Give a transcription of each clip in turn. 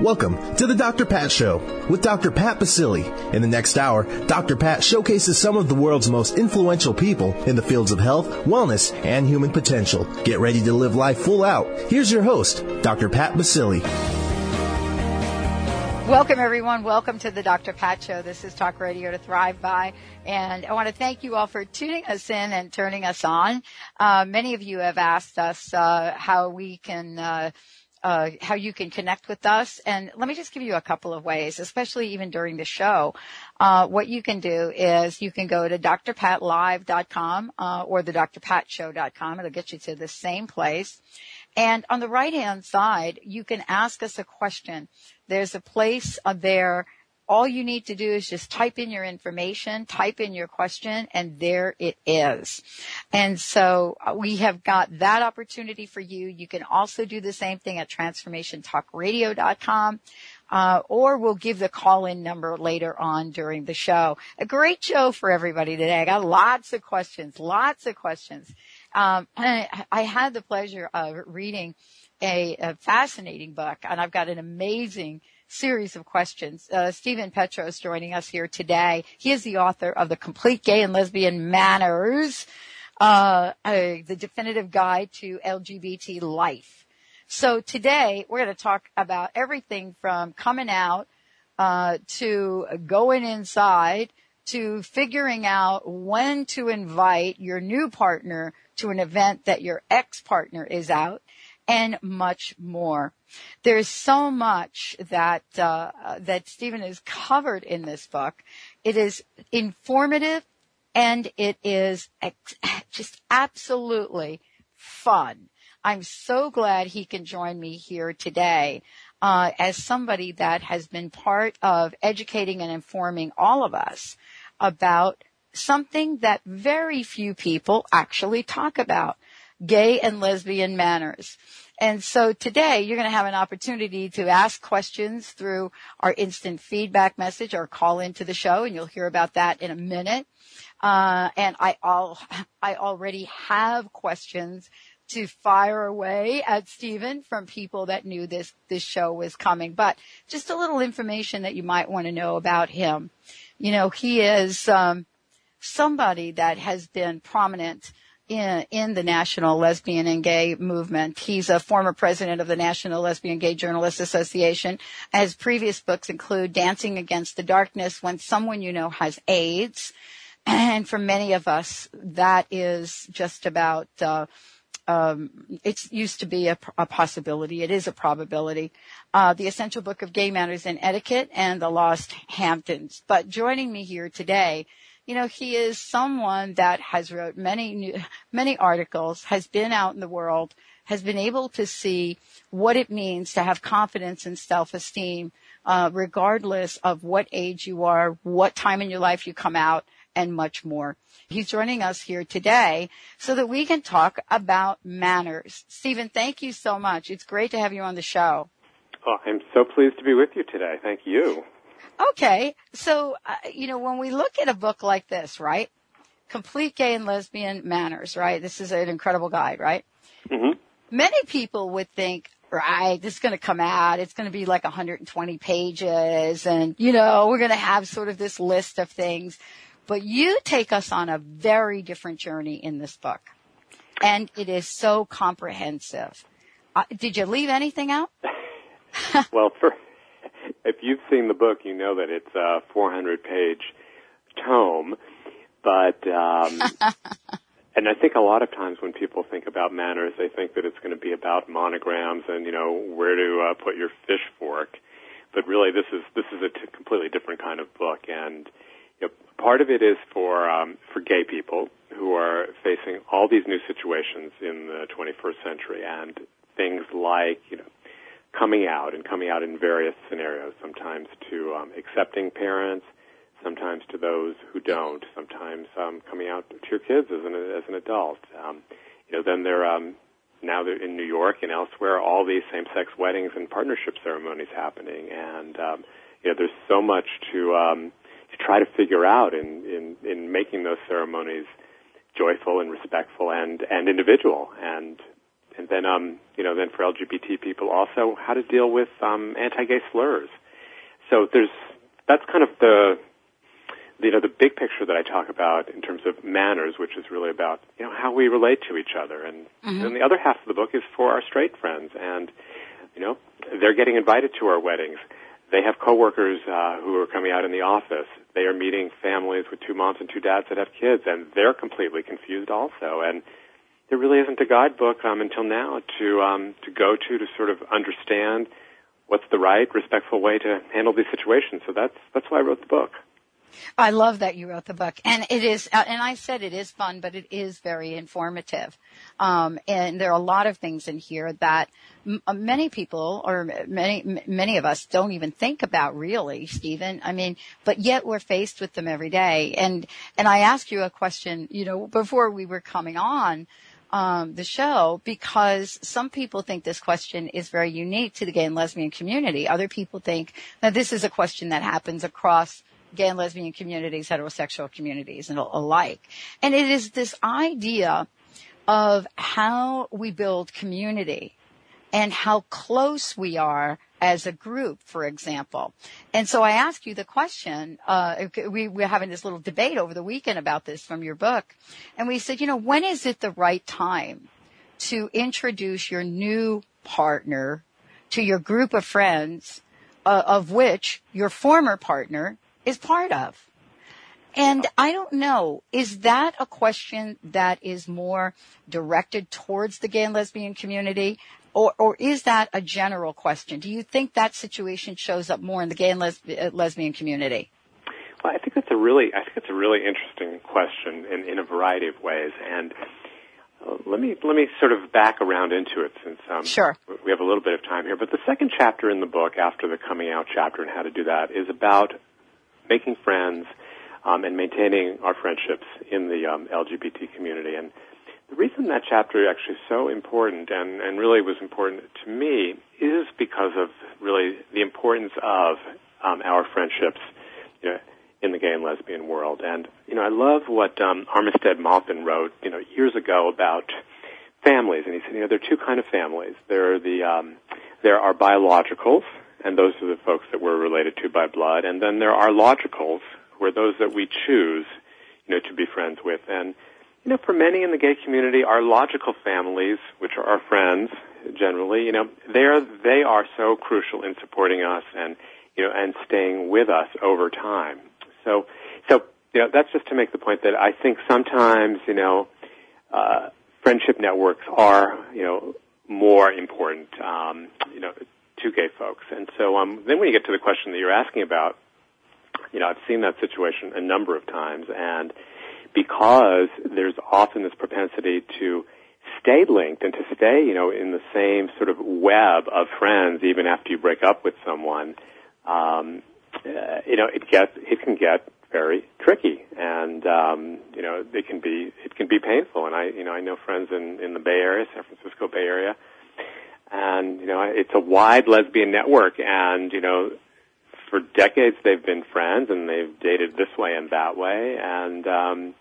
Welcome to the Dr. Pat Show with Dr. Pat Baccili. In the next hour, Dr. Pat showcases some of the world's most influential people in the fields of health, wellness, and human potential. Get ready to live life full out. Here's your host, Dr. Pat Baccili. Welcome, everyone. Welcome to the Dr. Pat Show. This is Talk Radio to Thrive By. And I want to thank you all for tuning us in and turning us on. Uh, many of you have asked us uh, how we can uh, uh, how you can connect with us. And let me just give you a couple of ways, especially even during the show. Uh, what you can do is you can go to drpatlive.com uh, or the drpatshow.com. It'll get you to the same place. And on the right hand side, you can ask us a question. There's a place there all you need to do is just type in your information, type in your question, and there it is. And so uh, we have got that opportunity for you. You can also do the same thing at transformationtalkradio.com. Uh, or we'll give the call-in number later on during the show. A great show for everybody today. I got lots of questions, lots of questions. Um, I had the pleasure of reading a, a fascinating book, and I've got an amazing series of questions. Uh, Steven is joining us here today. He is the author of The Complete Gay and Lesbian Manners, uh, uh, the definitive guide to LGBT life. So today we're going to talk about everything from coming out, uh, to going inside to figuring out when to invite your new partner to an event that your ex-partner is out and much more. There's so much that uh, that Steven has covered in this book. It is informative and it is ex- just absolutely fun. I'm so glad he can join me here today uh, as somebody that has been part of educating and informing all of us about something that very few people actually talk about gay and lesbian manners. And so today you're going to have an opportunity to ask questions through our instant feedback message or call into the show and you'll hear about that in a minute. Uh, and I all, I already have questions to fire away at Steven from people that knew this, this show was coming, but just a little information that you might want to know about him. You know, he is, um, somebody that has been prominent in, in the National Lesbian and Gay Movement. He's a former president of the National Lesbian Gay Journalists Association. His previous books include Dancing Against the Darkness, When Someone You Know Has AIDS. And for many of us, that is just about, uh, um, it used to be a, a, possibility. It is a probability. Uh, the Essential Book of Gay Manners and Etiquette and the Lost Hamptons. But joining me here today you know, he is someone that has wrote many new, many articles, has been out in the world, has been able to see what it means to have confidence and self-esteem, uh, regardless of what age you are, what time in your life you come out, and much more. He's joining us here today so that we can talk about manners. Steven, thank you so much. It's great to have you on the show. Well, I'm so pleased to be with you today. Thank you. Okay. So, uh, you know, when we look at a book like this, right? Complete Gay and Lesbian Manners, right? This is an incredible guide, right? Mm-hmm. Many people would think, right, this is going to come out. It's going to be like 120 pages and, you know, we're going to have sort of this list of things. But you take us on a very different journey in this book. And it is so comprehensive. Uh, did you leave anything out? well, for, if you've seen the book, you know that it's a 400 page tome. But, um, and I think a lot of times when people think about manners, they think that it's going to be about monograms and, you know, where to uh, put your fish fork. But really, this is, this is a t- completely different kind of book. And, you know, part of it is for, um, for gay people who are facing all these new situations in the 21st century and things like, you know, coming out and coming out in various scenarios, sometimes to um, accepting parents, sometimes to those who don't, sometimes um, coming out to your kids as an as an adult. Um, you know, then they're um, now they're in New York and elsewhere, all these same-sex weddings and partnership ceremonies happening, and um, you know, there's so much to um, to try to figure out in in in making those ceremonies joyful and respectful and and individual. And and then um, you know, then for LGBT people also how to deal with um, anti-gay slurs. So there's that's kind of the you know the big picture that I talk about in terms of manners, which is really about you know how we relate to each other, and Mhm. then the other half of the book is for our straight friends, and you know they're getting invited to our weddings. They have coworkers uh, who are coming out in the office. They are meeting families with two moms and two dads that have kids, and they're completely confused also. And there really isn't a guidebook um, until now to um, to go to to sort of understand what's the right, respectful way to handle these situations. So that's that's why I wrote the book. I love that you wrote the book, and it is, uh, and I said it is fun, but it is very informative. Um, and there are a lot of things in here that m- uh, many people, or many m- many of us, don't even think about really, Steven. I mean, but yet we're faced with them every day. And and I asked you a question, you know, before we were coming on um, the show because some people think this question is very unique to the gay and lesbian community. Other people think that this is a question that happens across gay and lesbian communities, heterosexual communities, and alike. And it is this idea of how we build community and how close we are as a group, for example. And so I ask you the question, uh, we were having this little debate over the weekend about this from your book. And we said, you know, when is it the right time to introduce your new partner to your group of friends, uh, of which your former partner is part of? And I don't know, is that a question that is more directed towards the gay and lesbian community? Or, or is that a general question? Do you think that situation shows up more in the gay and lesb- uh, lesbian community? Well, I think that's a really, I think it's a really interesting question in, in a variety of ways. And uh, let me let me sort of back around into it since um, Sure. we have a little bit of time here. But the second chapter in the book, after the coming out chapter and how to do that, is about making friends um, and maintaining our friendships in the um, LGBT community. And the reason that chapter is actually so important and, and really was important to me is because of really the importance of um, our friendships, you know, in the gay and lesbian world. And you know, I love what um, Armistead Maupin wrote, you know, years ago about families. And he said, you know, there are two kind of families. There are the um, there are biologicals, and those are the folks that we're related to by blood. And then there are logicals, who are those that we choose, you know, to be friends with. And you know, for many in the gay community, our logical families, which are our friends generally, you know, they're they are so crucial in supporting us and you know and staying with us over time. So, so you know, that's just to make the point that I think sometimes you know, uh, friendship networks are you know more important, um, you know, to gay folks. And so, um, then when you get to the question that you're asking about, you know, I've seen that situation a number of times, and because there's often this propensity to stay linked and to stay, you know, in the same sort of web of friends even after you break up with someone, um, uh, you know, it gets it can get very tricky, and um, you know, it can be it can be painful. And I, you know, I know friends in in the Bay Area, San Francisco Bay Area, and you know, it's a wide lesbian network, and you know, for decades they've been friends and they've dated this way and that way and um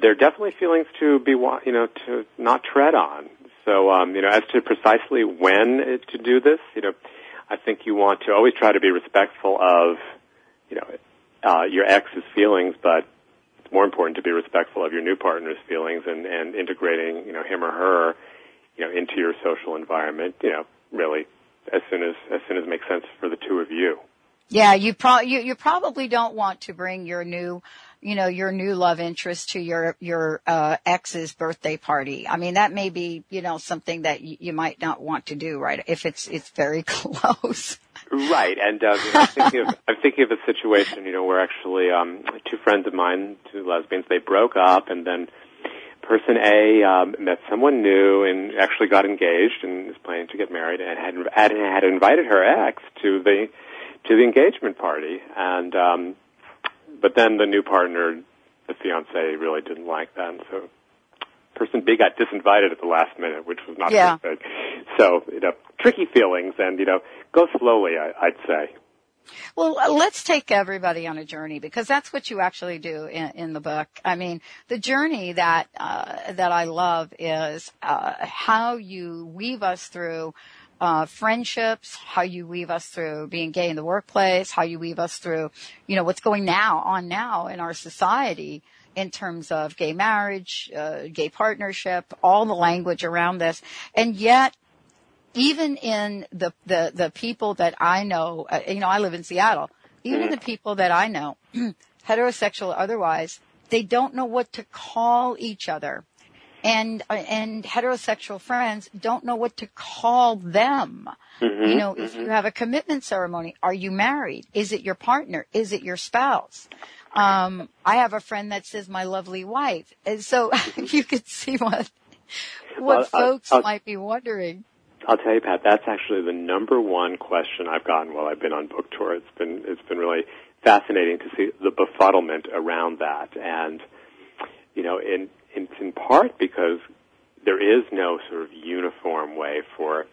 there are definitely feelings to be you know to not tread on. So um you know as to precisely when to do this you know i think you want to always try to be respectful of you know uh your ex's feelings but it's more important to be respectful of your new partner's feelings and and integrating you know him or her you know into your social environment you know really as soon as as soon as it makes sense for the two of you. Yeah, you, pro- you you probably don't want to bring your new, you know, your new love interest to your your uh, ex's birthday party. I mean, that may be, you know, something that y- you might not want to do, right? If it's it's very close. Right, and um, you know, I'm thinking of I'm thinking of a situation, you know, where actually um, two friends of mine, two lesbians, they broke up, and then person A um, met someone new and actually got engaged and is planning to get married, and had had, had invited her ex to the to the engagement party, and um, but then the new partner, the fiance, really didn't like that, and so person B got disinvited at the last minute, which was not Yeah. good. So, you know, tricky feelings and, you know, go slowly, I, I'd say. Well, uh, let's take everybody on a journey because that's what you actually do in, in the book. I mean, the journey that uh, that I love is uh, how you weave us through uh, friendships, how you weave us through being gay in the workplace, how you weave us through, you know, what's going now on now in our society in terms of gay marriage, uh, gay partnership, all the language around this, and yet even in the, the, the people that I know, uh, you know, I live in Seattle, even the people that I know, heterosexual or otherwise, they don't know what to call each other. And, and heterosexual friends don't know what to call them. Mm-hmm, you know, mm-hmm. if you have a commitment ceremony, are you married? Is it your partner? Is it your spouse? Um, I have a friend that says my lovely wife. And so you could see what, what well, folks I'll, I'll, might be wondering. I'll tell you, Pat, that's actually the number one question I've gotten while I've been on book tour. It's been it's been really fascinating to see the befuddlement around that, and you know, in, in in part because there is no sort of uniform way for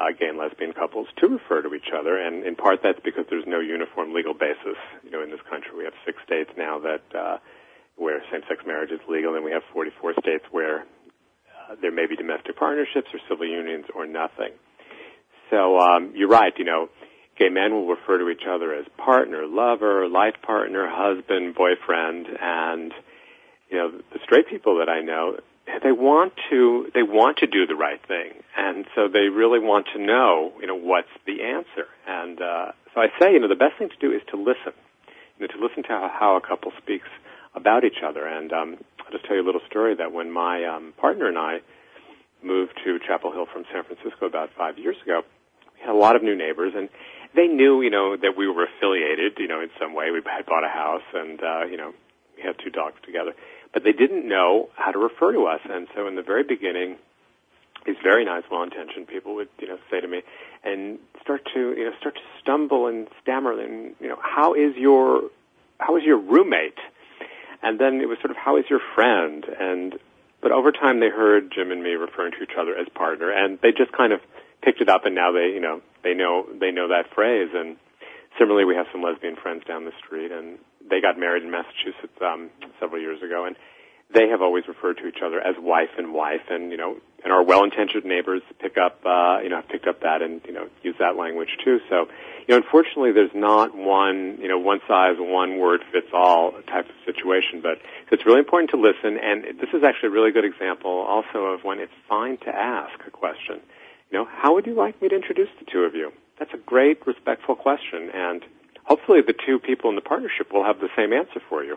uh, gay and lesbian couples to refer to each other, and in part that's because there's no uniform legal basis. You know, in this country, we have six states now that uh, where same-sex marriage is legal, and we have 44 states where uh, there may be domestic partnerships or civil unions or nothing. So um, you're right. You know, gay men will refer to each other as partner, lover, life partner, husband, boyfriend, and you know the straight people that I know they want to they want to do the right thing, and so they really want to know you know what's the answer. And uh, so I say you know the best thing to do is to listen, you know to listen to how, how a couple speaks about each other. And um, I'll just tell you a little story that when my um, partner and I moved to Chapel Hill from San Francisco about five years ago, we had a lot of new neighbors, and they knew, you know, that we were affiliated, you know, in some way. We had bought a house, and uh, you know, we had two dogs together, but they didn't know how to refer to us. And so, in the very beginning, these very nice, well-intentioned people would, you know, say to me, and start to, you know, start to stumble and stammer, and you know, how is your, how is your roommate? And then it was sort of, how is your friend? And, but over time they heard Jim and me referring to each other as partner and they just kind of picked it up and now they, you know, they know, they know that phrase. And similarly we have some lesbian friends down the street and they got married in Massachusetts, um, several years ago and they have always referred to each other as wife and wife and, you know, and our well-intentioned neighbors pick up, uh, you know, have picked up that and, you know, use that language too. So, you know, unfortunately there's not one, you know, one size, one word fits all type of situation, but it's really important to listen and this is actually a really good example also of when it's fine to ask a question. You know, how would you like me to introduce the two of you? That's a great, respectful question and hopefully the two people in the partnership will have the same answer for you.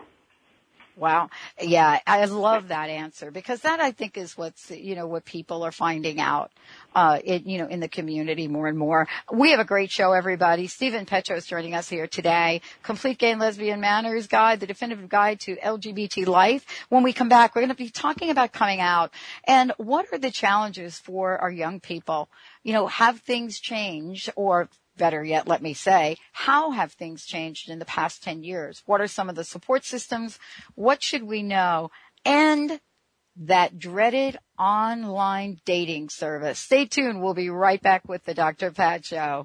Wow. Yeah, I love that answer because that I think is what's, you know, what people are finding out, uh, in, you know, in the community more and more. We have a great show, everybody. Steven Petrow is joining us here today. Complete Gay and Lesbian Manners Guide, the definitive guide to LGBT life. When we come back, we're going to be talking about coming out and what are the challenges for our young people? You know, have things changed or better yet, let me say, how have things changed in the past 10 years? What are some of the support systems? What should we know? And that dreaded online dating service. Stay tuned. We'll be right back with the Dr. Pat Show.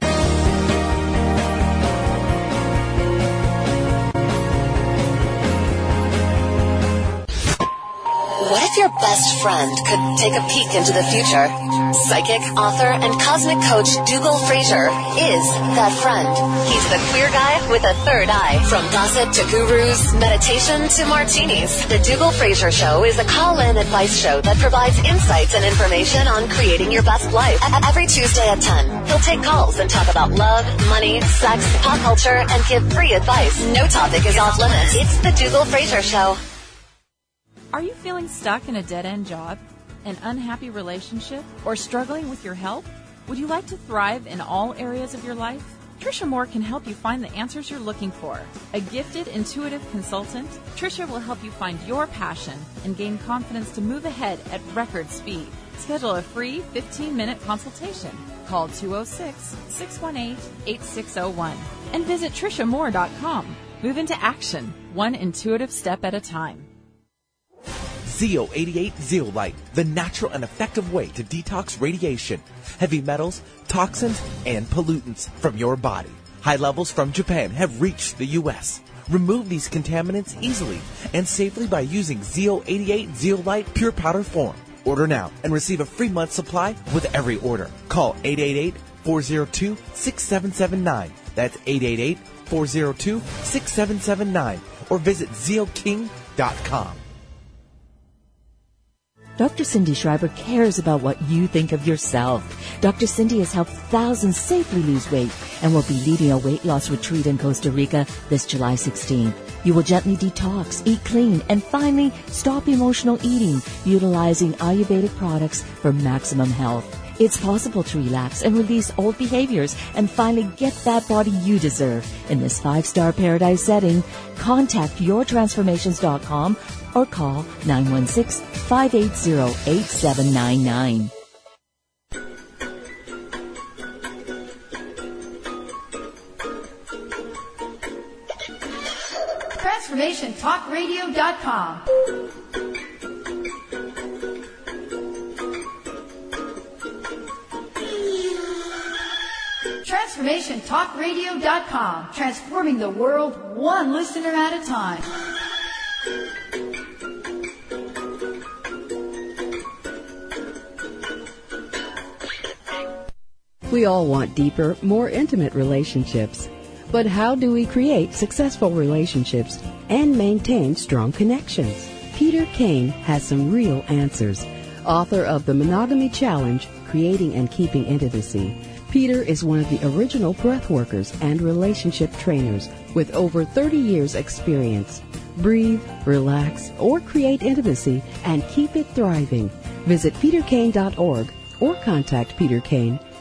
What if your best friend could take a peek into the future? Psychic, author, and cosmic coach Dougall Fraser is that friend. He's the queer guy with a third eye. From gossip to gurus, meditation to martinis, the Dougall Fraser Show is a call-in advice show that provides insights and information on creating your best life. Every Tuesday at 10, he'll take calls and talk about love, money, sex, pop culture, and give free advice. No topic is off limits. It's the Dougall Fraser Show. Are you feeling stuck in a dead end job, an unhappy relationship, or struggling with your health? Would you like to thrive in all areas of your life? Trisha Moore can help you find the answers you're looking for. A gifted, intuitive consultant, Trisha will help you find your passion and gain confidence to move ahead at record speed. Schedule a free 15 minute consultation. Call 206 618 8601 and visit TrishaMoore.com. Move into action, one intuitive step at a time. Zeo 88 Zeolite, the natural and effective way to detox radiation, heavy metals, toxins, and pollutants from your body. High levels from Japan have reached the U.S. Remove these contaminants easily and safely by using ZO88 Zeolite Pure Powder Form. Order now and receive a free month supply with every order. Call 888-402-6779. That's 888-402-6779 or visit zeoking.com. Dr. Cindy Schreiber cares about what you think of yourself. Dr. Cindy has helped thousands safely lose weight and will be leading a weight loss retreat in Costa Rica this July 16. You will gently detox, eat clean, and finally stop emotional eating utilizing Ayurvedic products for maximum health. It's possible to relax and release old behaviors and finally get that body you deserve in this five-star paradise setting. Contact yourtransformations.com or call 916-580-8799. TransformationTalkRadio.com. TransformationTalkRadio.com. Transforming the world one listener at a time. We all want deeper, more intimate relationships. But how do we create successful relationships and maintain strong connections? Peter Kane has some real answers. Author of The Monogamy Challenge, Creating and Keeping Intimacy, Peter is one of the original breathworkers and relationship trainers with over 30 years experience. Breathe, relax, or create intimacy and keep it thriving. Visit peterkane.org or contact Peter Kane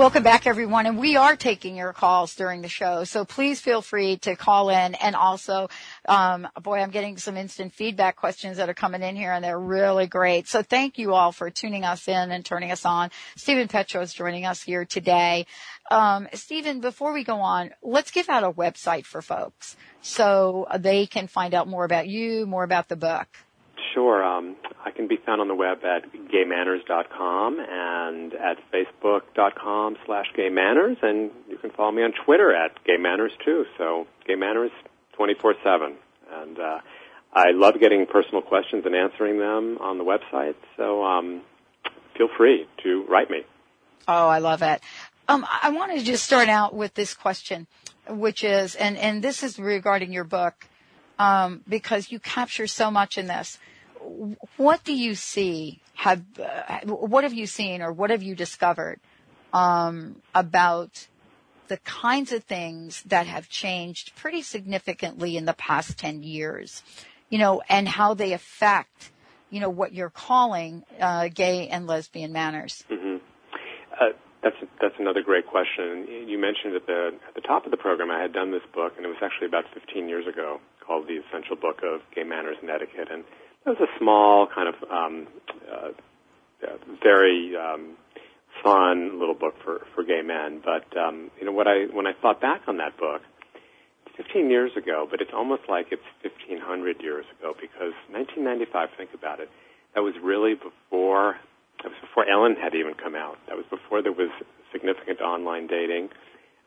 Welcome back, everyone. And we are taking your calls during the show. So please feel free to call in. And also, um, boy, I'm getting some instant feedback questions that are coming in here and they're really great. So thank you all for tuning us in and turning us on. Steven Petrow is joining us here today. Um, Steven, before we go on, let's give out a website for folks so they can find out more about you, more about the book. Sure. Um, I can be found on the web at gaymanners.com and at facebook.com slash gaymanners, and you can follow me on Twitter at gaymanners too. So gaymanners 24-7. And uh, I love getting personal questions and answering them on the website, so um, feel free to write me. Oh, I love it. Um, I want to just start out with this question, which is, and, and this is regarding your book, um, because you capture so much in this what do you see? Have uh, what have you seen, or what have you discovered um, about the kinds of things that have changed pretty significantly in the past ten years? You know, and how they affect, you know, what you're calling uh, gay and lesbian manners. Mm-hmm. Uh, that's that's another great question. You mentioned at the at the top of the program I had done this book, and it was actually about 15 years ago, called The Essential Book of Gay Manners and Etiquette, and it was a small kind of um, uh, very um, fun little book for for gay men. But um, you know what I when I thought back on that book, 15 years ago, but it's almost like it's 1500 years ago because 1995. Think about it. That was really before. That was before Ellen had even come out. That was before there was significant online dating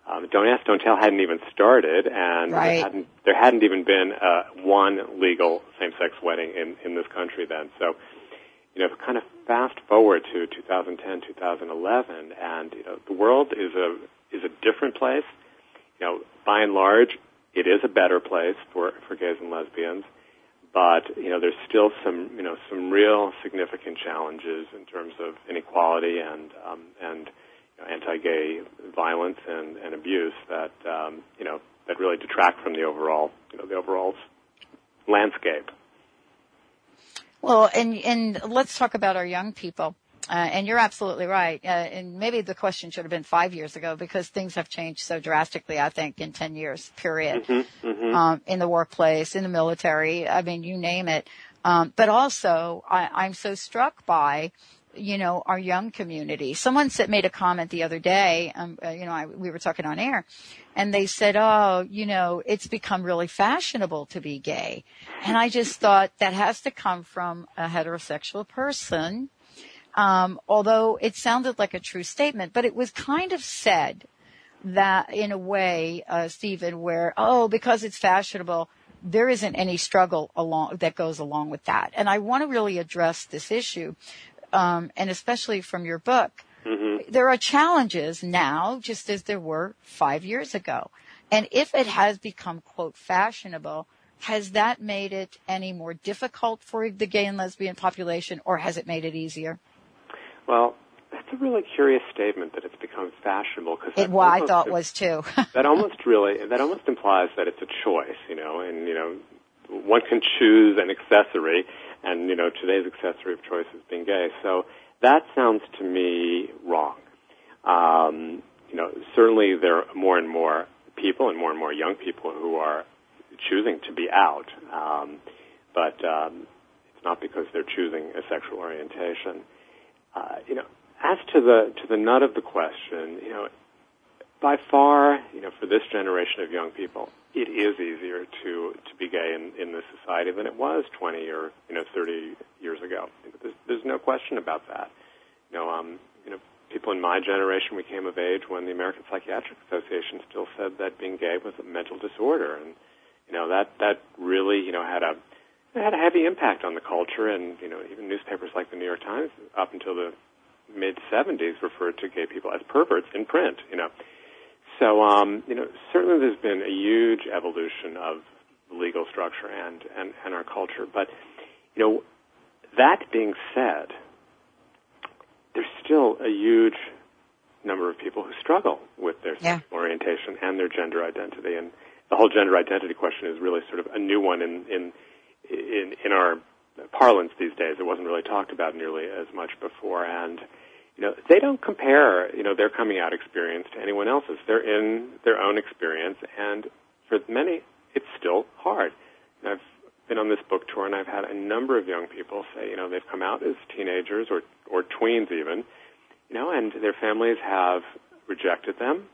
um, Don't Ask, Don't Tell hadn't even started, and right. there, hadn't, there hadn't even been uh, one legal same-sex wedding in, in this country then. So, you know, kind of fast forward to 2010, 2011, and you know, the world is a is a different place. You know, by and large, it is a better place for for gays and lesbians, but you know, there's still some you know some real significant challenges in terms of inequality and um, and anti-gay violence and, and abuse that um, you know that really detract from the overall you know the overall landscape. Well, and and let's talk about our young people. Uh, and you're absolutely right. Uh, and maybe the question should have been five years ago because things have changed so drastically. I think in ten years, period, mm-hmm, mm-hmm. Um, in the workplace, in the military. I mean, you name it. Um, but also, I, I'm so struck by you know, our young community. Someone said, made a comment the other day, um, uh, you know, I, we were talking on air, and they said, oh, you know, it's become really fashionable to be gay. And I just thought that has to come from a heterosexual person. Um, although it sounded like a true statement, but it was kind of said that in a way, uh, Steven, where, oh, because it's fashionable, there isn't any struggle along that goes along with that. And I want to really address this issue, um, and especially from your book. Mm-hmm. There are challenges now, just as there were five years ago. And if it has become, quote, fashionable, has that made it any more difficult for the gay and lesbian population, or has it made it easier? Well, that's a really curious statement that it's become fashionable because It, well, I thought was too. that almost really that almost implies that it's a choice, you know, and you know, one can choose an accessory, and you know, today's accessory of choice is being gay. So that sounds to me wrong. Um, you know, certainly there are more and more people and more and more young people who are choosing to be out, um, but um, it's not because they're choosing a sexual orientation. Uh, you know, as to the to the nut of the question, you know, by far, you know, for this generation of young people, it is easier to to be gay in, in this society than it was 20 or you know 30 years ago. There's, there's no question about that. You know, um, you know, people in my generation, we came of age when the American Psychiatric Association still said that being gay was a mental disorder, and you know that that really you know had a it had a heavy impact on the culture, and you know even newspapers like the New York Times up until the mid 70s referred to gay people as perverts in print. You know, so um, you know certainly there's been a huge evolution of the legal structure and and and our culture, but you know that being said, there's still a huge number of people who struggle with their Yeah. sexual orientation and their gender identity, and the whole gender identity question is really sort of a new one in in in, in our parlance these days. It wasn't really talked about nearly as much before, and you know they don't compare you know their coming out experience to anyone else's. They're in their own experience, and for many, it's still hard. And I've been on this book tour, and I've had a number of young people say, you know, they've come out as teenagers or or tweens even, you know, and their families have rejected them.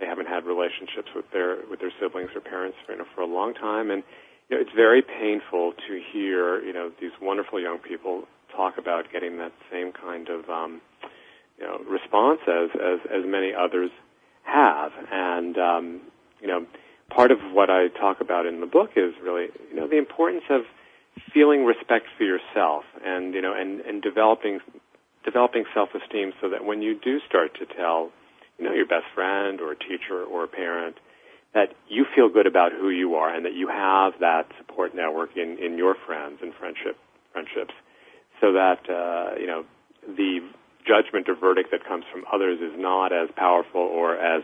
They haven't had relationships with their with their siblings or parents you know, for a long time, and you know, it's very painful to hear, you know, these wonderful young people talk about getting that same kind of, um, you know, response as, as, as many others have. And, um, you know, part of what I talk about in the book is really, you know, the importance of feeling respect for yourself and, you know, and, and developing, developing self-esteem so that when you do start to tell, you know, your best friend or a teacher or a parent, that you feel good about who you are and that you have that support network in, in your friends and friendship friendships so that uh, you know the judgment or verdict that comes from others is not as powerful or as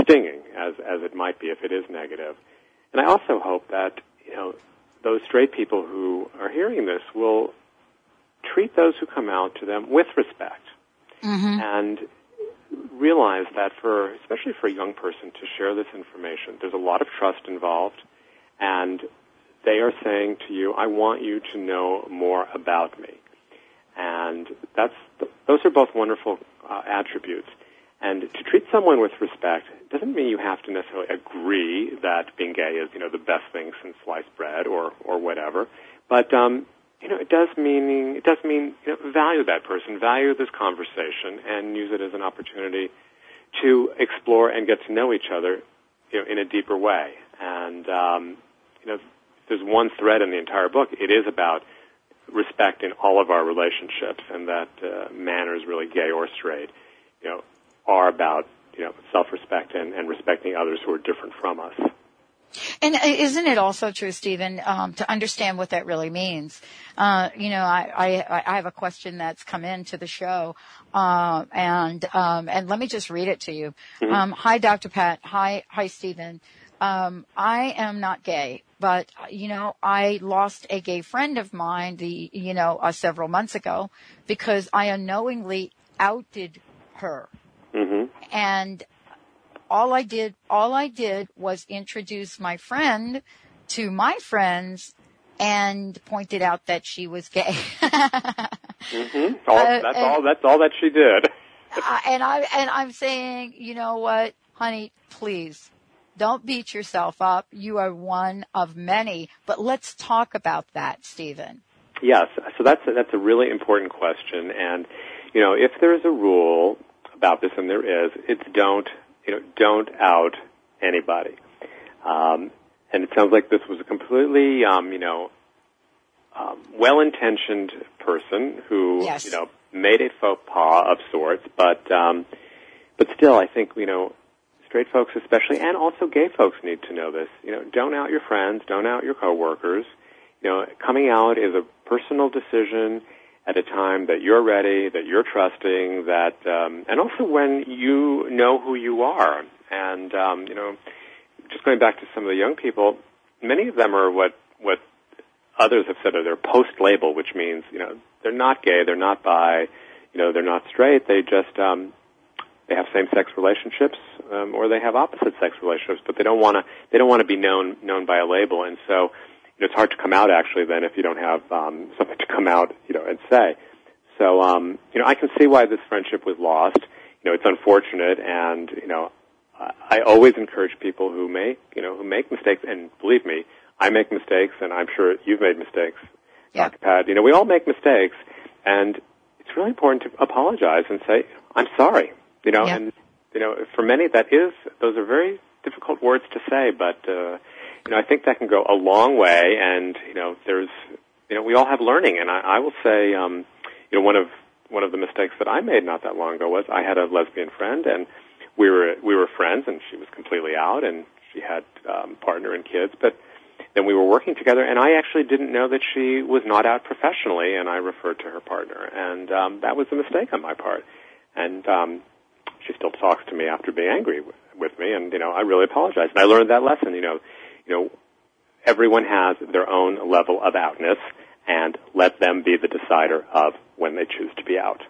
stinging as, as it might be if it is negative. And I also hope that you know those straight people who are hearing this will treat those who come out to them with respect mm-hmm. and realize that for especially for a young person to share this information there's a lot of trust involved and they are saying to you i want you to know more about me and that's those are both wonderful uh, attributes and to treat someone with respect doesn't mean you have to necessarily agree that being gay is you know the best thing since sliced bread or or whatever but um you know, it does mean it does mean you know, value that person, value this conversation, and use it as an opportunity to explore and get to know each other, you know, in a deeper way. And um, you know, there's one thread in the entire book. It is about respect in all of our relationships, and that uh, manners, really gay or straight, you know, are about you know self-respect and, and respecting others who are different from us. And uh, isn't it also true, Steven, um, to understand what that really means? Uh, you know, I, I, I have a question that's come into the show, uh, and um, and let me just read it to you. Um, hi, Dr. Pat. Hi, hi, Steven. Um, I am not gay, but you know, I lost a gay friend of mine, the you know, uh, several months ago, because I unknowingly outed her, hmm and all I did, all I did was introduce my friend to my friends and pointed out that she was gay. mm-hmm. all, uh, that's and, all. That's all that she did. uh, and I and I'm saying, you know what, honey, please don't beat yourself up. You are one of many. But let's talk about that, Steven. Yes. So that's a, that's a really important question. And you know, if there is a rule about this, and there is, it's don't you know don't out anybody. Um, and it sounds like this was a completely um, you know um, well-intentioned person who yes. you know made a faux pas of sorts, but um, but still, I think you know straight folks especially, and also gay folks need to know this. You know, don't out your friends, don't out your coworkers. You know, coming out is a personal decision at a time that you're ready, that you're trusting, that, um, and also when you know who you are. And, um, you know, just going back to some of the young people, many of them are what, what others have said are their post-label, which means, you know, they're not gay, they're not bi, you know, they're not straight, they just, um, they have same-sex relationships, um, or they have opposite-sex relationships, but they don't want to they don't want to be known known by a label, and so you know, it's hard to come out actually then if you don't have um, something to come out, you know, and say. So um, you know, I can see why this friendship was lost. You know, it's unfortunate, and you know, I always encourage people who make you know who make mistakes, and believe me, I make mistakes, and I'm sure you've made mistakes, yeah. Dr. Pat. You know, we all make mistakes, and it's really important to apologize and say, "I'm sorry." You know, yeah. and you know, for many that is those are very difficult words to say, but uh, you know, I think that can go a long way. And you know, there's you know, we all have learning, and I, I will say, um, you know, one of one of the mistakes that I made not that long ago was I had a lesbian friend, and we were we were friends, and she was completely out, and she had um, partner and kids, but then we were working together, and I actually didn't know that she was not out professionally, and I referred to her partner, and um, that was a mistake on my part. And um, she still talks to me after being angry with, me, and you know, I really apologize. And I learned that lesson. You know, you know, everyone has their own level of outness, and let them be the decider of when they choose to be out.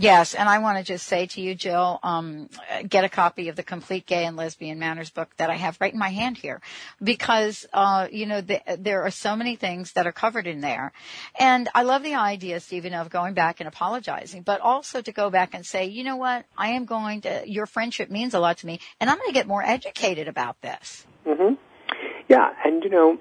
Yes, and I want to just say to you, Jill, um, get a copy of the Complete Gay and Lesbian Manners book that I have right in my hand here, because uh, you know the, there are so many things that are covered in there, and I love the idea, Steven, of going back and apologizing, but also to go back and say, you know what, I am going to. Your friendship means a lot to me, and I'm going to get more educated about this. Mm-hmm. Yeah, and you know,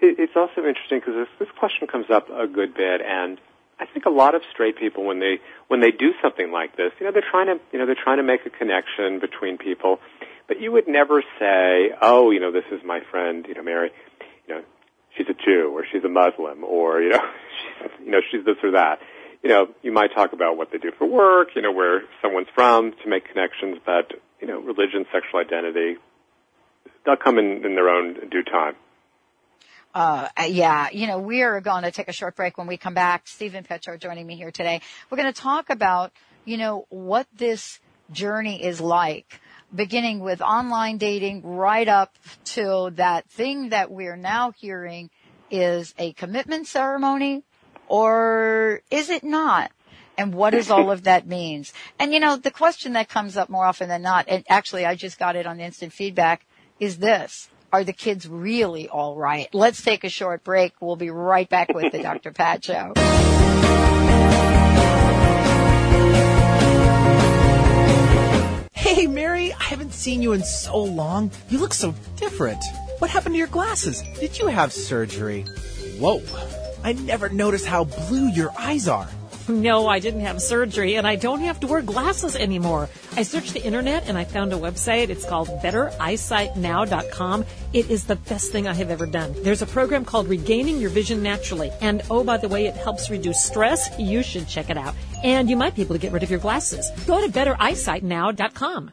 it, it's also interesting because this, this question comes up a good bit, and I think a lot of straight people when they when they do something like this, you know, they're trying to you know they're trying to make a connection between people, but you would never say, oh, you know, this is my friend, you know, Mary, you know, she's a Jew or she's a Muslim or you know, she's, you know, she's this or that. You know, you might talk about what they do for work, you know, where someone's from to make connections, but you know, religion, sexual identity, they'll come in in their own due time. Uh, yeah, you know, we are going to take a short break when we come back. Steven Petrow joining me here today. We're going to talk about, you know, what this journey is like, beginning with online dating right up to that thing that we're now hearing is a commitment ceremony or is it not? And what does all of that means? And you know, the question that comes up more often than not, and actually I just got it on instant feedback, is this are the kids really all right? Let's take a short break. We'll be right back with the Dr. Pat Show. Hey, Mary, I haven't seen you in so long. You look so different. What happened to your glasses? Did you have surgery? Whoa. I never noticed how blue your eyes are. No, I didn't have surgery and I don't have to wear glasses anymore. I searched the internet and I found a website. It's called bettereyesightnow.com. It is the best thing I have ever done. There's a program called Regaining Your Vision Naturally. And oh, by the way, it helps reduce stress. You should check it out. And you might be able to get rid of your glasses. Go to bettereyesightnow.com.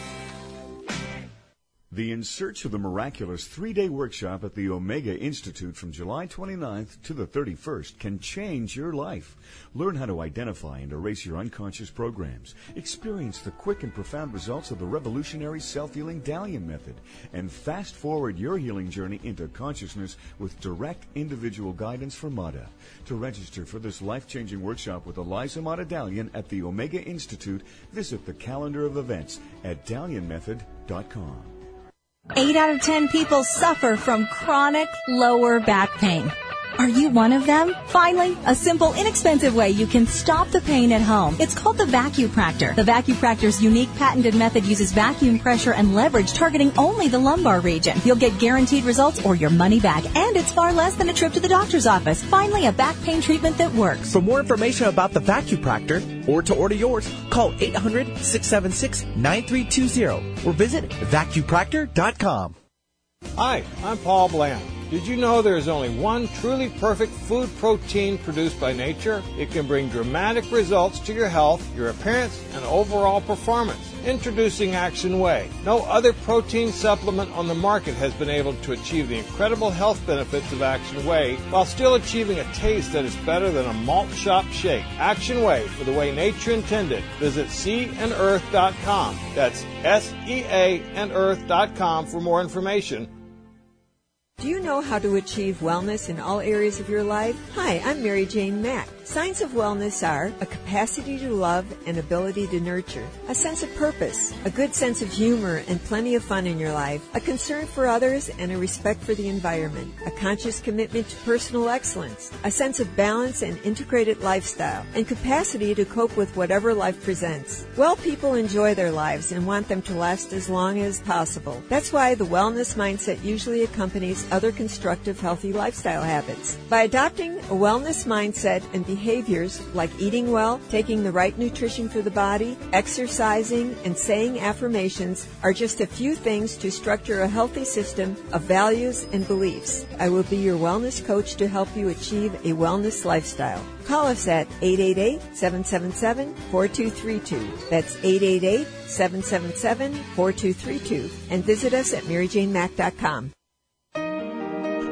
The In Search of the Miraculous three day workshop at the Omega Institute from July 29th to the 31st can change your life. Learn how to identify and erase your unconscious programs. Experience the quick and profound results of the revolutionary self healing Dalian method. And fast forward your healing journey into consciousness with direct individual guidance from Mada. To register for this life changing workshop with Eliza Mada Dalian at the Omega Institute, visit the calendar of events at DalianMethod.com. Eight out of ten people suffer from chronic lower back pain. Are you one of them? Finally, a simple, inexpensive way you can stop the pain at home. It's called the Vacupractor. The Vacupractor's unique patented method uses vacuum pressure and leverage targeting only the lumbar region. You'll get guaranteed results or your money back, and it's far less than a trip to the doctor's office. Finally, a back pain treatment that works. For more information about the Vacupractor or to order yours, call 800-676-9320 or visit vacupractor.com. Hi, I'm Paul Bland. Did you know there is only one truly perfect food protein produced by nature? It can bring dramatic results to your health, your appearance, and overall performance. Introducing Action Whey. No other protein supplement on the market has been able to achieve the incredible health benefits of Action Whey while still achieving a taste that is better than a malt shop shake. Action Whey for the way nature intended. Visit seaandearth.com. That's S E A and earth.com for more information. Do you know how to achieve wellness in all areas of your life? Hi, I'm Mary Jane Mack. Signs of wellness are a capacity to love and ability to nurture, a sense of purpose, a good sense of humor and plenty of fun in your life, a concern for others and a respect for the environment, a conscious commitment to personal excellence, a sense of balance and integrated lifestyle, and capacity to cope with whatever life presents. Well people enjoy their lives and want them to last as long as possible. That's why the wellness mindset usually accompanies other constructive healthy lifestyle habits. By adopting a wellness mindset and behaviors like eating well, taking the right nutrition for the body, exercising, and saying affirmations are just a few things to structure a healthy system of values and beliefs. I will be your wellness coach to help you achieve a wellness lifestyle. Call us at 888-777-4232. That's 888-777-4232 and visit us at maryjanemack.com.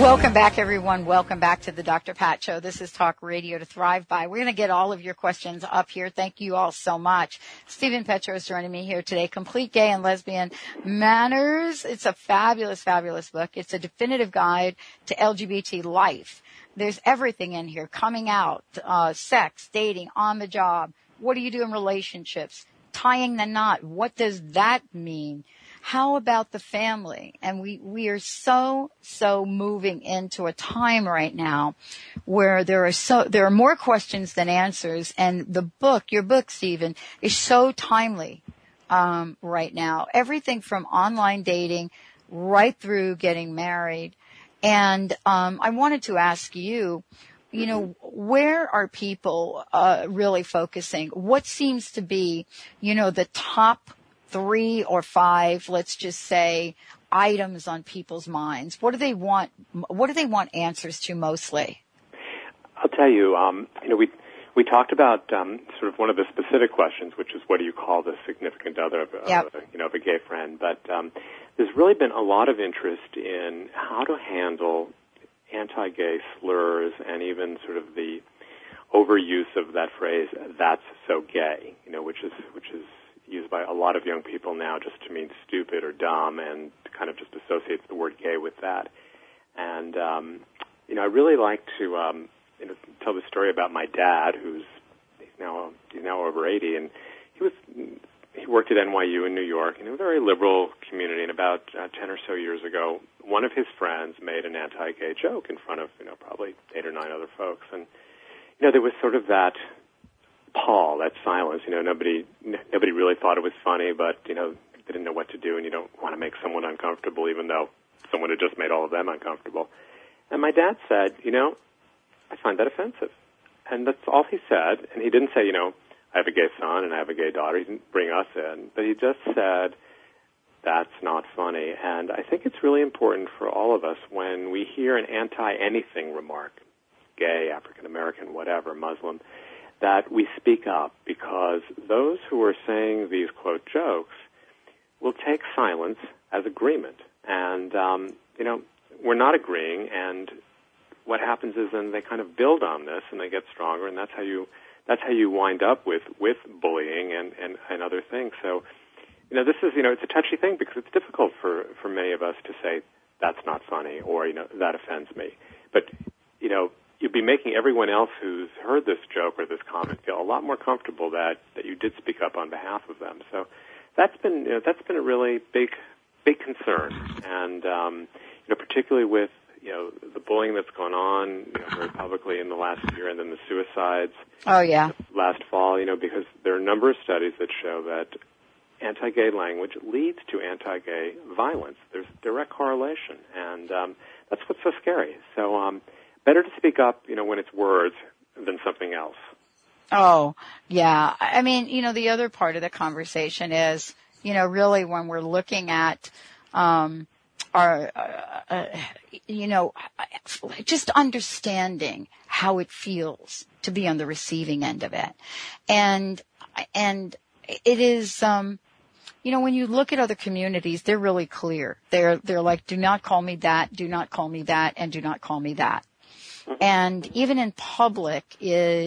Welcome back, everyone. Welcome back to the Dr. Pat Show. This is Talk Radio to Thrive By. We're going to get all of your questions up here. Thank you all so much. Steven Petrow is joining me here today. Complete Gay and Lesbian Manners. It's a fabulous, fabulous book. It's a definitive guide to LGBT life. There's everything in here coming out, uh, sex, dating, on the job. What do you do in relationships? Tying the knot. What does that mean? How about the family? And we, we are so, so moving into a time right now where there are so, there are more questions than answers. And the book, your book, Steven, is so timely, um, right now. Everything from online dating right through getting married. And, um, I wanted to ask you, you know, where are people uh, really focusing? What seems to be, you know, the top three or five, let's just say, items on people's minds? What do they want? What do they want answers to mostly? I'll tell you. Um, you know, we we talked about um, sort of one of the specific questions, which is what do you call the significant other of, yep. of a, you know of a gay friend? But um, there's really been a lot of interest in how to handle anti-gay slurs and even sort of the overuse of that phrase "that's so gay," you know, which is which is used by a lot of young people now just to mean stupid or dumb and kind of just associates the word gay with that. And, um, you know, I really like to, um, you know, tell the story about my dad who's, now, he's now over 80 and he was, he worked at NYU in New York in a very liberal community and about uh, 10 or so years ago, one of his friends made an anti-gay joke in front of, you know, probably eight or nine other folks. And, you know, there was sort of that, pall, that silence. You know, nobody nobody really thought it was funny, but you know, they didn't know what to do, and you don't want to make someone uncomfortable, even though someone had just made all of them uncomfortable. And my dad said, you know, I find that offensive, and that's all he said. And he didn't say, you know, I have a gay son and I have a gay daughter. He didn't bring us in, but he just said, that's not funny. And I think it's really important for all of us when we hear an anti-anything remark, gay, African American, whatever, Muslim, that we speak up because those who are saying these quote jokes will take silence as agreement. And, um, you know, we're not agreeing and what happens is then they kind of build on this and they get stronger and that's how you that's how you wind up with with bullying and and, and other things. So, you know, this is you know it's a touchy thing because it's difficult for for many of us to say that's not funny or you know that offends me. But you know, you'd be making everyone else who's heard this joke or this comment feel a lot more comfortable that that you did speak up on behalf of them. So that's been you know, that's been a really big big concern, and um, you know particularly with you know the bullying that's gone on you know, very publicly in the last year, and then the suicides. Oh yeah. Last fall, you know, because there are a number of studies that show that anti-gay language leads to anti-gay violence. There's direct correlation, and um, that's what's so scary. So, um, better to speak up, you know, when it's words than something else. Oh, yeah. I mean, you know, the other part of the conversation is, you know, really when we're looking at, um, our, uh, uh, you know, just understanding how it feels to be on the receiving end of it. And, and it is, um, you know, when you look at other communities, they're really clear. They're, they're like, do not call me that, do not call me that, and do not call me that. And even in public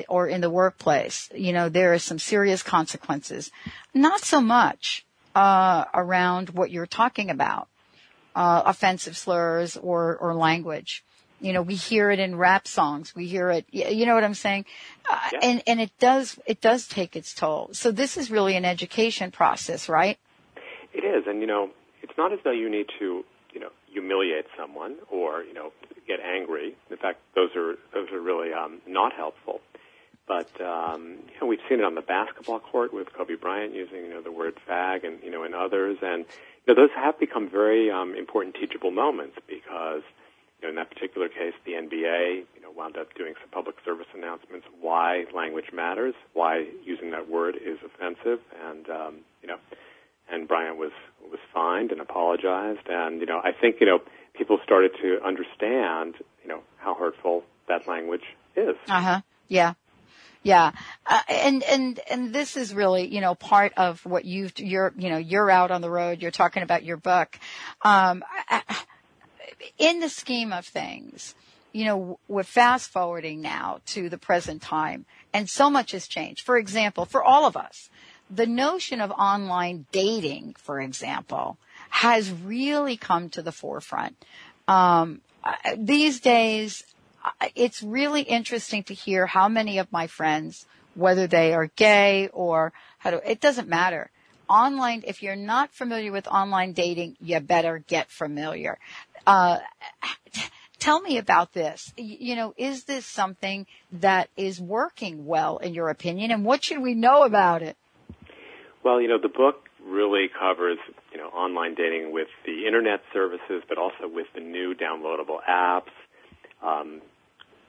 or in the workplace, you know, there are some serious consequences. Not so much, uh, around what you're talking about, uh, offensive slurs or, or language. You know, we hear it in rap songs. We hear it, you know what I'm saying? Uh, yeah. and, and it does, it does take its toll. So this is really an education process, right? It is. And, you know, it's not as though you need to, you know, humiliate someone or, you know, get angry. In fact, those are those are really um, not helpful. But um, you know, we've seen it on the basketball court with Kobe Bryant using you know the word fag, and you know, and others, and you know, those have become very um, important teachable moments because you know, in that particular case, the NBA you know wound up doing some public service announcements why language matters, why using that word is offensive, and um, you know, and Bryant was was fined and apologized, and you know, I think you know people started to understand, you know, how hurtful that language is. Uh huh. Yeah. Yeah. Uh, and, and, and this is really, you know, part of what you've, you're, you know, you're out on the road, you're talking about your book. Um, in the scheme of things, you know, we're fast forwarding now to the present time and so much has changed. For example, for all of us, the notion of online dating, for example, has really come to the forefront. Um, these days, it's really interesting to hear how many of my friends, whether they are gay or how do, it doesn't matter. Online, if you're not familiar with online dating, you better get familiar. Uh, tell me about this. You know, is this something that is working well in your opinion and what should we know about it? Well, you know, the book really covers, know, online dating with the internet services, but also with the new downloadable apps. Um,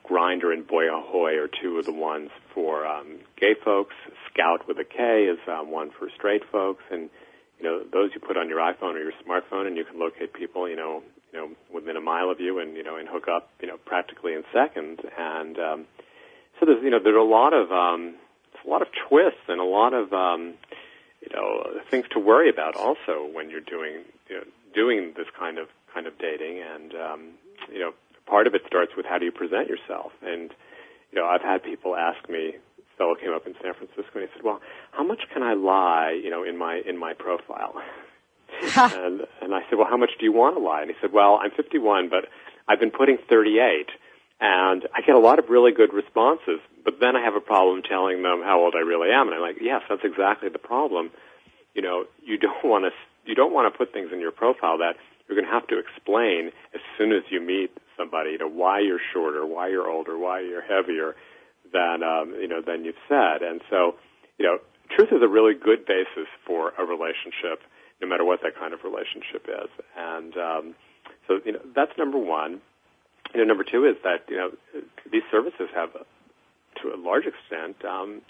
Grindr and Boy Ahoy are two of the ones for um, gay folks. Skout with a K is um, one for straight folks, and you know those you put on your iPhone or your smartphone, and you can locate people, you know, you know, within a mile of you, and you know, and hook up, you know, practically in seconds. And um, so there's, you know, there's a lot of um, a lot of twists and a lot of um, you know things to worry about also when you're doing you know, doing this kind of kind of dating. And um, you know part of it starts with how do you present yourself? And you know I've had people ask me fellow came up in San Francisco and he said well how much can I lie you know in my in my profile? And and I said well how much do you want to lie? And he said well I'm 51 but I've been putting 38 and I get a lot of really good responses, but then I have a problem telling them how old I really am. And I'm like, yes, that's exactly the problem. You know, you don't want to, you don't want to put things in your profile that you're going to have to explain as soon as you meet somebody, you know, why you're shorter, why you're older, why you're heavier than, um, you know, than you've said. And so, you know, truth is a really good basis for a relationship, no matter what that kind of relationship is. And, um, so, you know, that's number one. You know, number two is that you know these services have, to a large extent, um,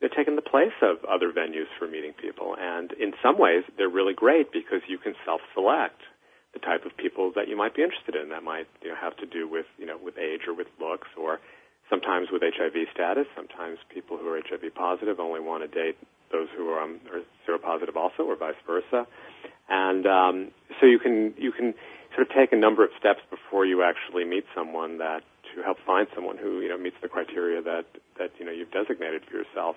they're taken the place of other venues for meeting people. And in some ways, they're really great because you can self-select the type of people that you might be interested in. That might you know, have to do with you know with age or with looks, or sometimes with HIV status. Sometimes people who are HIV positive only want to date those who are, um, are seropositive also, or vice versa. And um, so you can you can sort of take a number of steps before you actually meet someone that to help find someone who you know meets the criteria that that you know you've designated for yourself.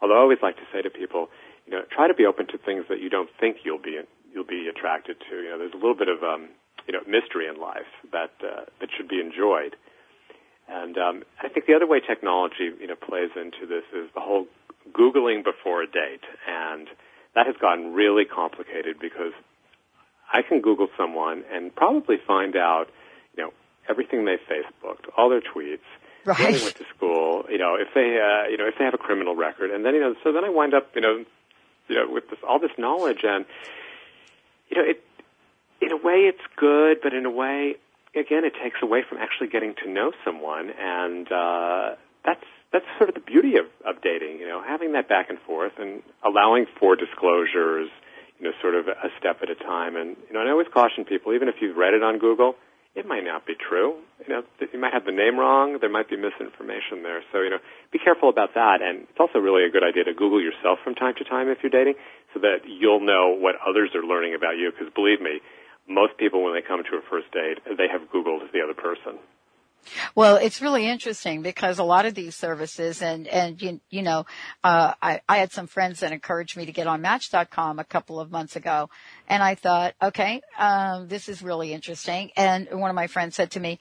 Although I always like to say to people, you know, try to be open to things that you don't think you'll be you'll be attracted to. You know, there's a little bit of um, you know mystery in life that uh, that should be enjoyed. And um, I think the other way technology you know plays into this is the whole googling before a date, and that has gotten really complicated because I can Google someone and probably find out everything they Facebooked, all their tweets, right. where they went to school, you know, if they, uh, you know, if they have a criminal record, and then, you know, so then I wind up, you know, you know, with this, all this knowledge, and you know, it, in a way, it's good, but in a way, again, it takes away from actually getting to know someone, and uh, that's that's sort of the beauty of, of dating, you know, having that back and forth and allowing for disclosures, you know, sort of a step at a time. And you know, and I always caution people, even if you've read it on Google, it might not be true. You know, you might have the name wrong. There might be misinformation there. So, you know, be careful about that. And it's also really a good idea to Google yourself from time to time if you're dating so that you'll know what others are learning about you. Because believe me, most people, when they come to a first date, they have Googled the other person. Well, it's really interesting because a lot of these services and, and you, you know, uh, I, I had some friends that encouraged me to get on Match.com a couple of months ago. And I thought, okay, um, this is really interesting. And one of my friends said to me,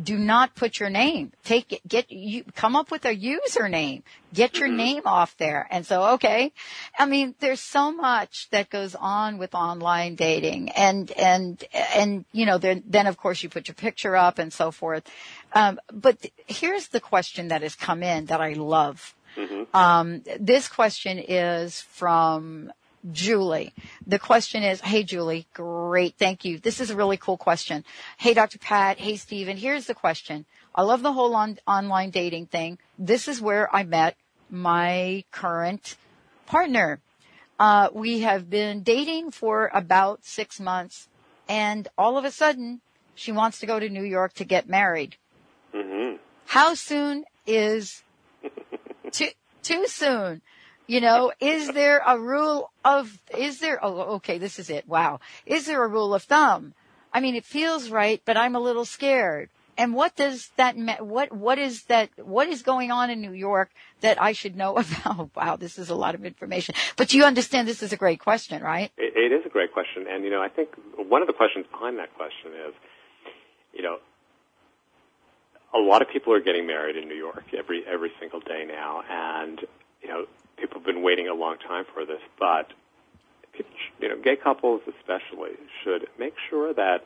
do not put your name. Take it, get you, come up with a username. Get your mm-hmm. name off there. And so, okay. I mean, there's so much that goes on with online dating and, and, and, you know, then, then of course you put your picture up and so forth. Um, but th- here's the question that has come in that I love. Mm-hmm. Um, this question is from Julie. The question is, hey Julie, great, thank you. This is a really cool question. Hey Dr. Pat, hey Steven, here's the question. I love the whole on- online dating thing. This is where I met my current partner. Uh, we have been dating for about six months and all of a sudden she wants to go to New York to get married. Mm-hmm. How soon is too, too soon? You know, is there a rule of, is there, oh, okay, this is it. Wow. Is there a rule of thumb? I mean, it feels right, but I'm a little scared. And what does that, what, what is that, what is going on in New York that I should know about? Wow, this is a lot of information. But you understand this is a great question, right? it, it is a great question. And, you know, I think one of the questions behind that question is, you know, a lot of people are getting married in New York every every single day now, and you know people have been waiting a long time for this, but you know, gay couples especially should make sure that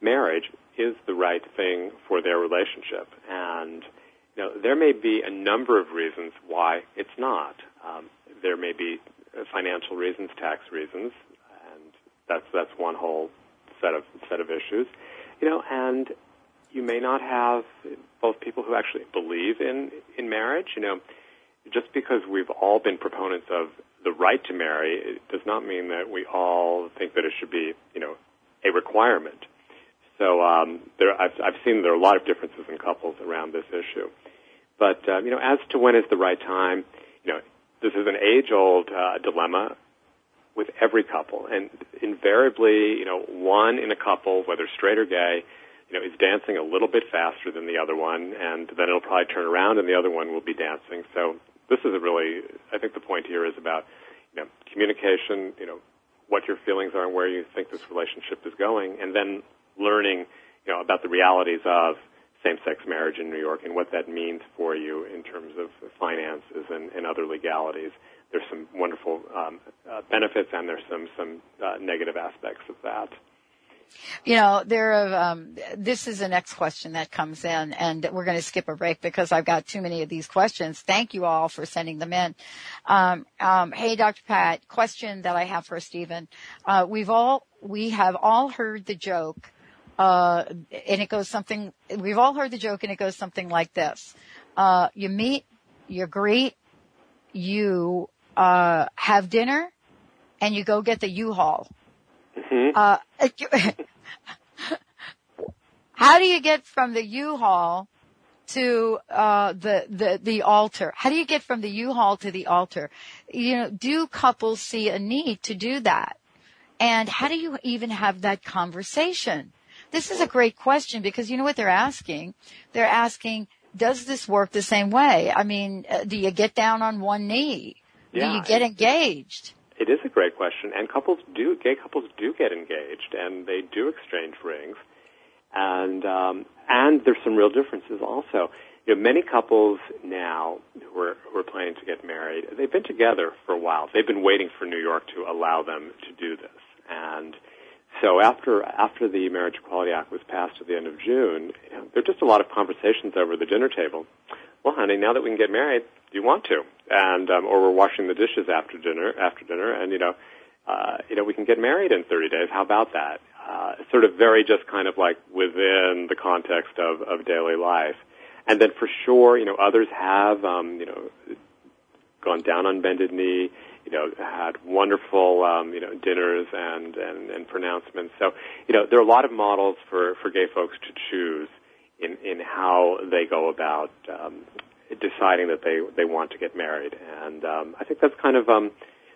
marriage is the right thing for their relationship. And you know, there may be a number of reasons why it's not. Um, there may be financial reasons, tax reasons, and that's that's one whole set of set of issues. You know, and you may not have both people who actually believe in in marriage. You know, just because we've all been proponents of the right to marry, it does not mean that we all think that it should be, you know, a requirement. So um, there, I've, I've seen there are a lot of differences in couples around this issue. But um, you know, as to when is the right time, you know, this is an age-old uh, dilemma with every couple, and invariably, you know, one in a couple, whether straight or gay, you know, is dancing a little bit faster than the other one, and then it'll probably turn around and the other one will be dancing. So this is a really, I think the point here is about, you know, communication, you know, what your feelings are and where you think this relationship is going, and then learning, you know, about the realities of same-sex marriage in New York and what that means for you in terms of finances and, and other legalities. There's some wonderful um, uh, benefits and there's some some uh, negative aspects of that. You know, there are, um, this is the next question that comes in and we're going to skip a break because I've got too many of these questions. Thank you all for sending them in. Um, um, hey, Dr. Pat, question that I have for Steven. Uh, we've all, we have all heard the joke, uh, and it goes something, we've all heard the joke and it goes something like this. Uh, you meet, you greet, you uh, have dinner and you go get the U-Haul. Mm-hmm. Uh, how do you get from the U-Haul to uh, the the the altar? How do you get from the U-Haul to the altar? You know, do couples see a need to do that? And how do you even have that conversation? This is a great question because you know what they're asking? They're asking, does this work the same way? I mean, uh, do you get down on one knee? Yeah, do you get engaged? It is a great question, and couples do, gay couples do get engaged, and they do exchange rings, and um, and there's some real differences also. You know, many couples now who are, who are planning to get married, they've been together for a while. They've been waiting for New York to allow them to do this, and so after after the Marriage Equality Act was passed at the end of June, you know, there are just a lot of conversations over the dinner table. Well, honey, now that we can get married, do you want to? And um, or we're washing the dishes after dinner after dinner, and you know, uh, you know, we can get married in 30 days. How about that? Uh, sort of very just kind of like within the context of of daily life. And then for sure, you know, others have, um, you know, gone down on bended knee you know, had wonderful, um, you know, dinners and, and, and pronouncements. So, you know, there are a lot of models for, for gay folks to choose in, in how they go about, um, deciding that they, they want to get married. And, um, I think that's kind of, um,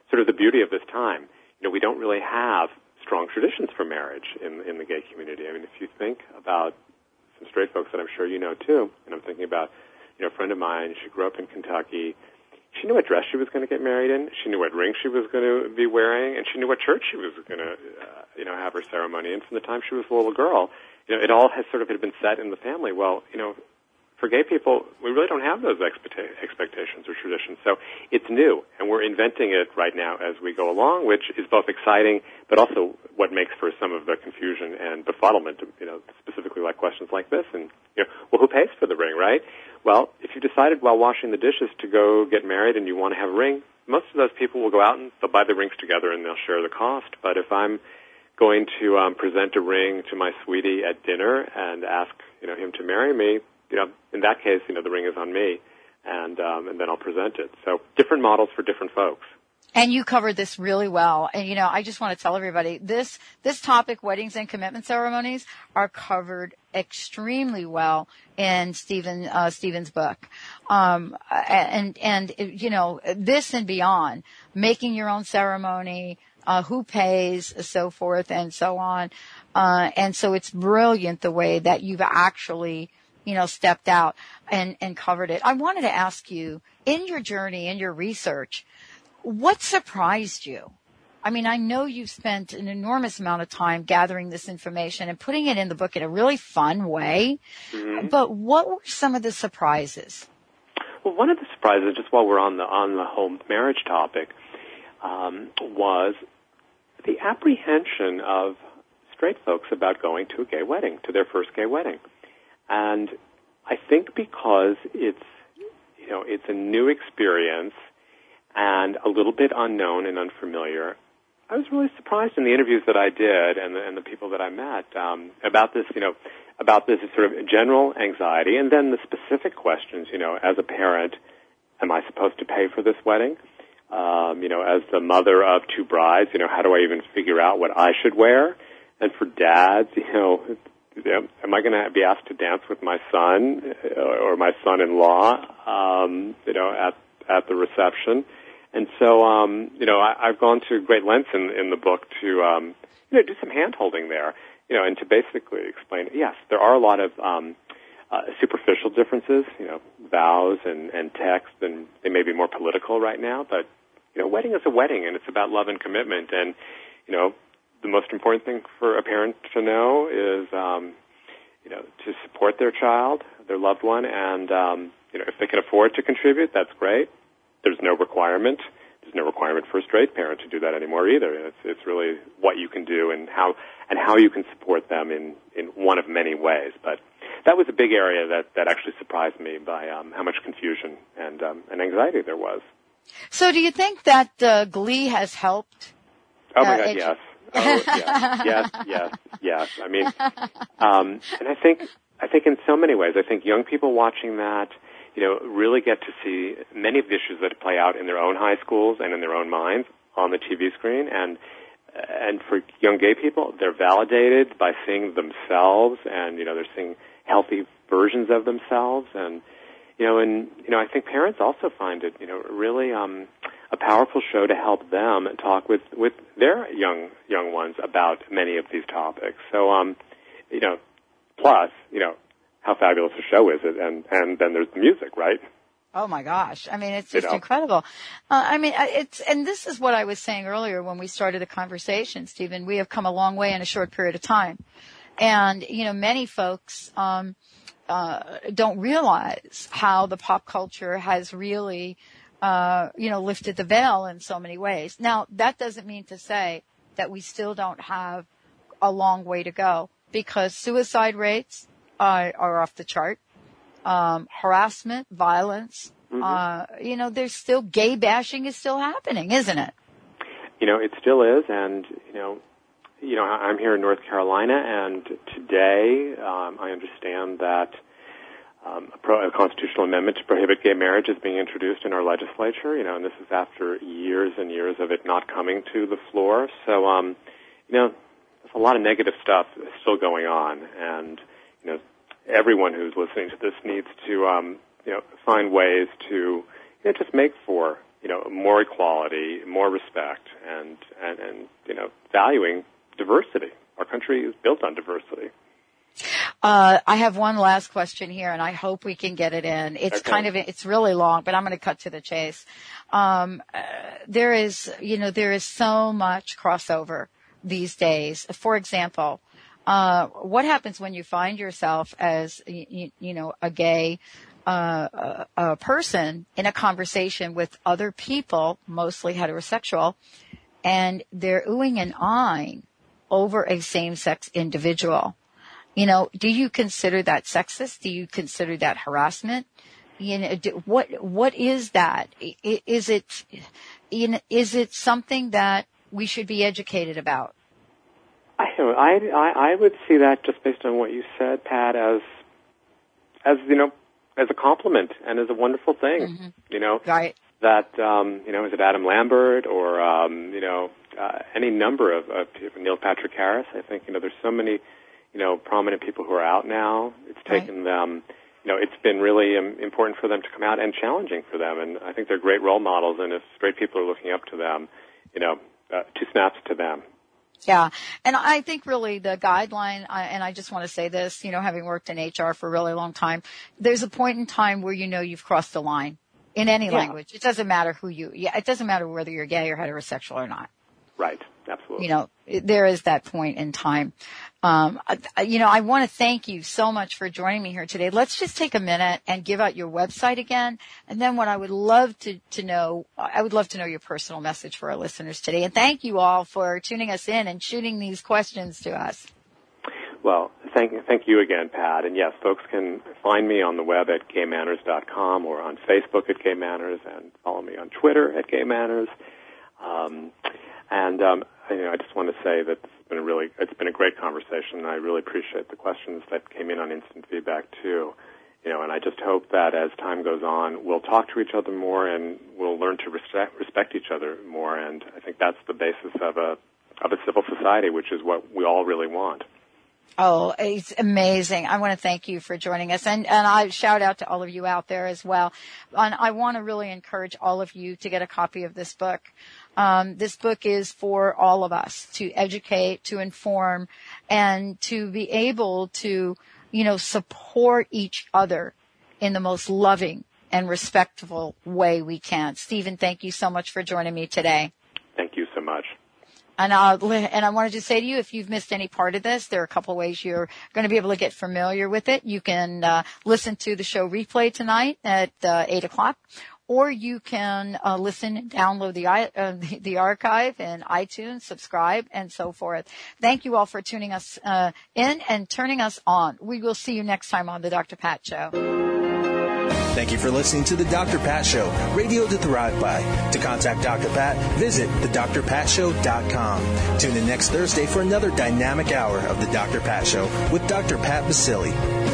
sort of the beauty of this time. You know, we don't really have strong traditions for marriage in, in the gay community. I mean, if you think about some straight folks that I'm sure you know too, and I'm thinking about, you know, a friend of mine, she grew up in Kentucky, she knew what dress she was going to get married in. She knew what ring she was going to be wearing, and she knew what church she was going to, uh, you know, have her ceremony in from the time she was a little girl. You know, it all has sort of been set in the family. Well, you know, for gay people, we really don't have those expecta- expectations or traditions. So it's new, and we're inventing it right now as we go along, which is both exciting, but also what makes for some of the confusion and befuddlement. You know, specifically like questions like this, and you know, well, who pays for the ring, right? Well, if you decided while washing the dishes to go get married and you want to have a ring, most of those people will go out and they'll buy the rings together and they'll share the cost. But if I'm going to um, present a ring to my sweetie at dinner and ask you know him to marry me, you know, in that case, you know, the ring is on me, and um, and then I'll present it. So different models for different folks. And you covered this really well. And you know, I just want to tell everybody this, this topic, weddings and commitment ceremonies are covered extremely well in Steven, uh, Steven's book. Um, and, and, you know, this and beyond, making your own ceremony, uh, who pays, so forth and so on. Uh, and so it's brilliant the way that you've actually, you know, stepped out and, and covered it. I wanted to ask you, in your journey, in your research, what surprised you? I mean, I know you've spent an enormous amount of time gathering this information and putting it in the book in a really fun way. Mm-hmm. But what were some of the surprises? Well, one of the surprises, just while we're on the on the whole marriage topic, um, was the apprehension of straight folks about going to a gay wedding, to their first gay wedding, and I think because it's you know it's a new experience and a little bit unknown and unfamiliar. I was really surprised in the interviews that I did and the, and the people that I met um, about this, you know, about this sort of general anxiety, and then the specific questions. You know, as a parent, am I supposed to pay for this wedding? Um, you know, as the mother of two brides, you know, how do I even figure out what I should wear? And for dads, you know, am I going to be asked to dance with my son uh, or my son-in-law? Um, you know, at at the reception. And so, um, you know, I, I've gone to great lengths in, in the book to, um, you know, do some hand holding there, you know, and to basically explain, yes, there are a lot of, um, uh, superficial differences, you know, vows and, and text, and they may be more political right now, but, you know, wedding is a wedding and it's about love and commitment. And, you know, the most important thing for a parent to know is, um, you know, to support their child, their loved one, and, um, you know, if they can afford to contribute, that's great there's no requirement. There's no requirement for a straight parent to do that anymore either. It's it's really what you can do and how and how you can support them in in one of many ways. But that was a big area that that actually surprised me by um, how much confusion and um, and anxiety there was. So, do you think that uh, Glee has helped? Oh my uh, God, yes. Oh, yes, yes, yes, yes. I mean, um, and I think I think in so many ways, I think young people watching that you know, really get to see many of the issues that play out in their own high schools and in their own minds on the TV screen. And and for young gay people, they're validated by seeing themselves, and you know, they're seeing healthy versions of themselves, and you know, and you know, I think parents also find it, you know, really um, a powerful show to help them talk with with their young young ones about many of these topics. So, um, you know, plus, you know, how fabulous a show is it? And and then there's the music, right? Oh my gosh! I mean, it's just You know. incredible. Uh, I mean, it's and this is what I was saying earlier when we started the conversation, Steven. We have come a long way in a short period of time, and you know, many folks um, uh, don't realize how the pop culture has really, uh, you know, lifted the veil in so many ways. Now, that doesn't mean to say that we still don't have a long way to go because suicide rates uh, are off the chart um, harassment, violence. Uh, you know, there's still gay bashing is still happening, isn't it? You know, it still is, and you know, you know, I'm here in North Carolina, and today um, I understand that um, a, pro- a constitutional amendment to prohibit gay marriage is being introduced in our legislature. You know, and this is after years and years of it not coming to the floor. So, um, you know, there's a lot of negative stuff still going on, and you know, everyone who's listening to this needs to, um, you know, find ways to, you know, just make for, you know, more equality, more respect, and and and you know, valuing diversity. Our country is built on diversity. Uh, I have one last question here, and I hope we can get it in. It's Okay. kind of it's really long, but I'm going to cut to the chase. Um, uh, there is, you know, there is so much crossover these days. For example, uh, what happens when you find yourself as you, you know a gay uh, person in a conversation with other people, mostly heterosexual, and they're oohing and eyeing over a same-sex individual. You know, do you consider that sexist? Do you consider that harassment? You know, do, what what is that? Is it you know, is it something that we should be educated about? I, I, I would see that just based on what you said, Pat, as as you know, as a compliment and as a wonderful thing. You know, right? That um, you know, is it Adam Lambert or um, you know uh, any number of, of Neil Patrick Harris? I think you know there's so many you know prominent people who are out now. It's taken them. You know, it's been really um, important for them to come out and challenging for them, and I think they're great role models. And if straight people are looking up to them, you know, uh, two snaps to them. Yeah. And I think really the guideline, and I just want to say this, you know, having worked in HR for a really long time, there's a point in time where you know you've crossed the line in any Yeah. language. It doesn't matter who you, yeah, it doesn't matter whether you're gay or heterosexual or not. Right. Absolutely. You know, there is that point in time. Um, you know, I want to thank you so much for joining me here today. Let's just take a minute and give out your website again. And then what I would love to, to know, I would love to know your personal message for our listeners today. And thank you all for tuning us in and shooting these questions to us. Well, thank thank you again, Pat. And yes, folks can find me on the web at gaymanners.com or on Facebook at Gay Manners and follow me on Twitter at Gay Manners. Um, and um, I, you know, I just want to say that it's been a really it's been a great conversation. and I really appreciate the questions that came in on instant feedback too. You know, and I just hope that as time goes on, we'll talk to each other more and we'll learn to respect respect each other more. And I think that's the basis of a of a civil society, which is what we all really want. Oh, it's amazing. I want to thank you for joining us. And, and I shout out to all of you out there as well. And I want to really encourage all of you to get a copy of this book. Um, this book is for all of us to educate, to inform, and to be able to, you know, support each other in the most loving and respectful way we can. Steven, thank you so much for joining me today. Thank you so much. And I and I wanted to say to you, if you've missed any part of this, there are a couple ways you're going to be able to get familiar with it. You can uh, listen to the show replay tonight at uh, eight o'clock, or you can uh, listen, download the, uh, the the archive in iTunes, subscribe, and so forth. Thank you all for tuning us uh, in and turning us on. We will see you next time on the Dr. Pat Show. Thank you for listening to the Dr. Pat Show, radio to thrive by. To contact Dr. Pat, visit thedrpatshow.com. Tune in next Thursday for another dynamic hour of the Dr. Pat Show with Dr. Pat Baccili.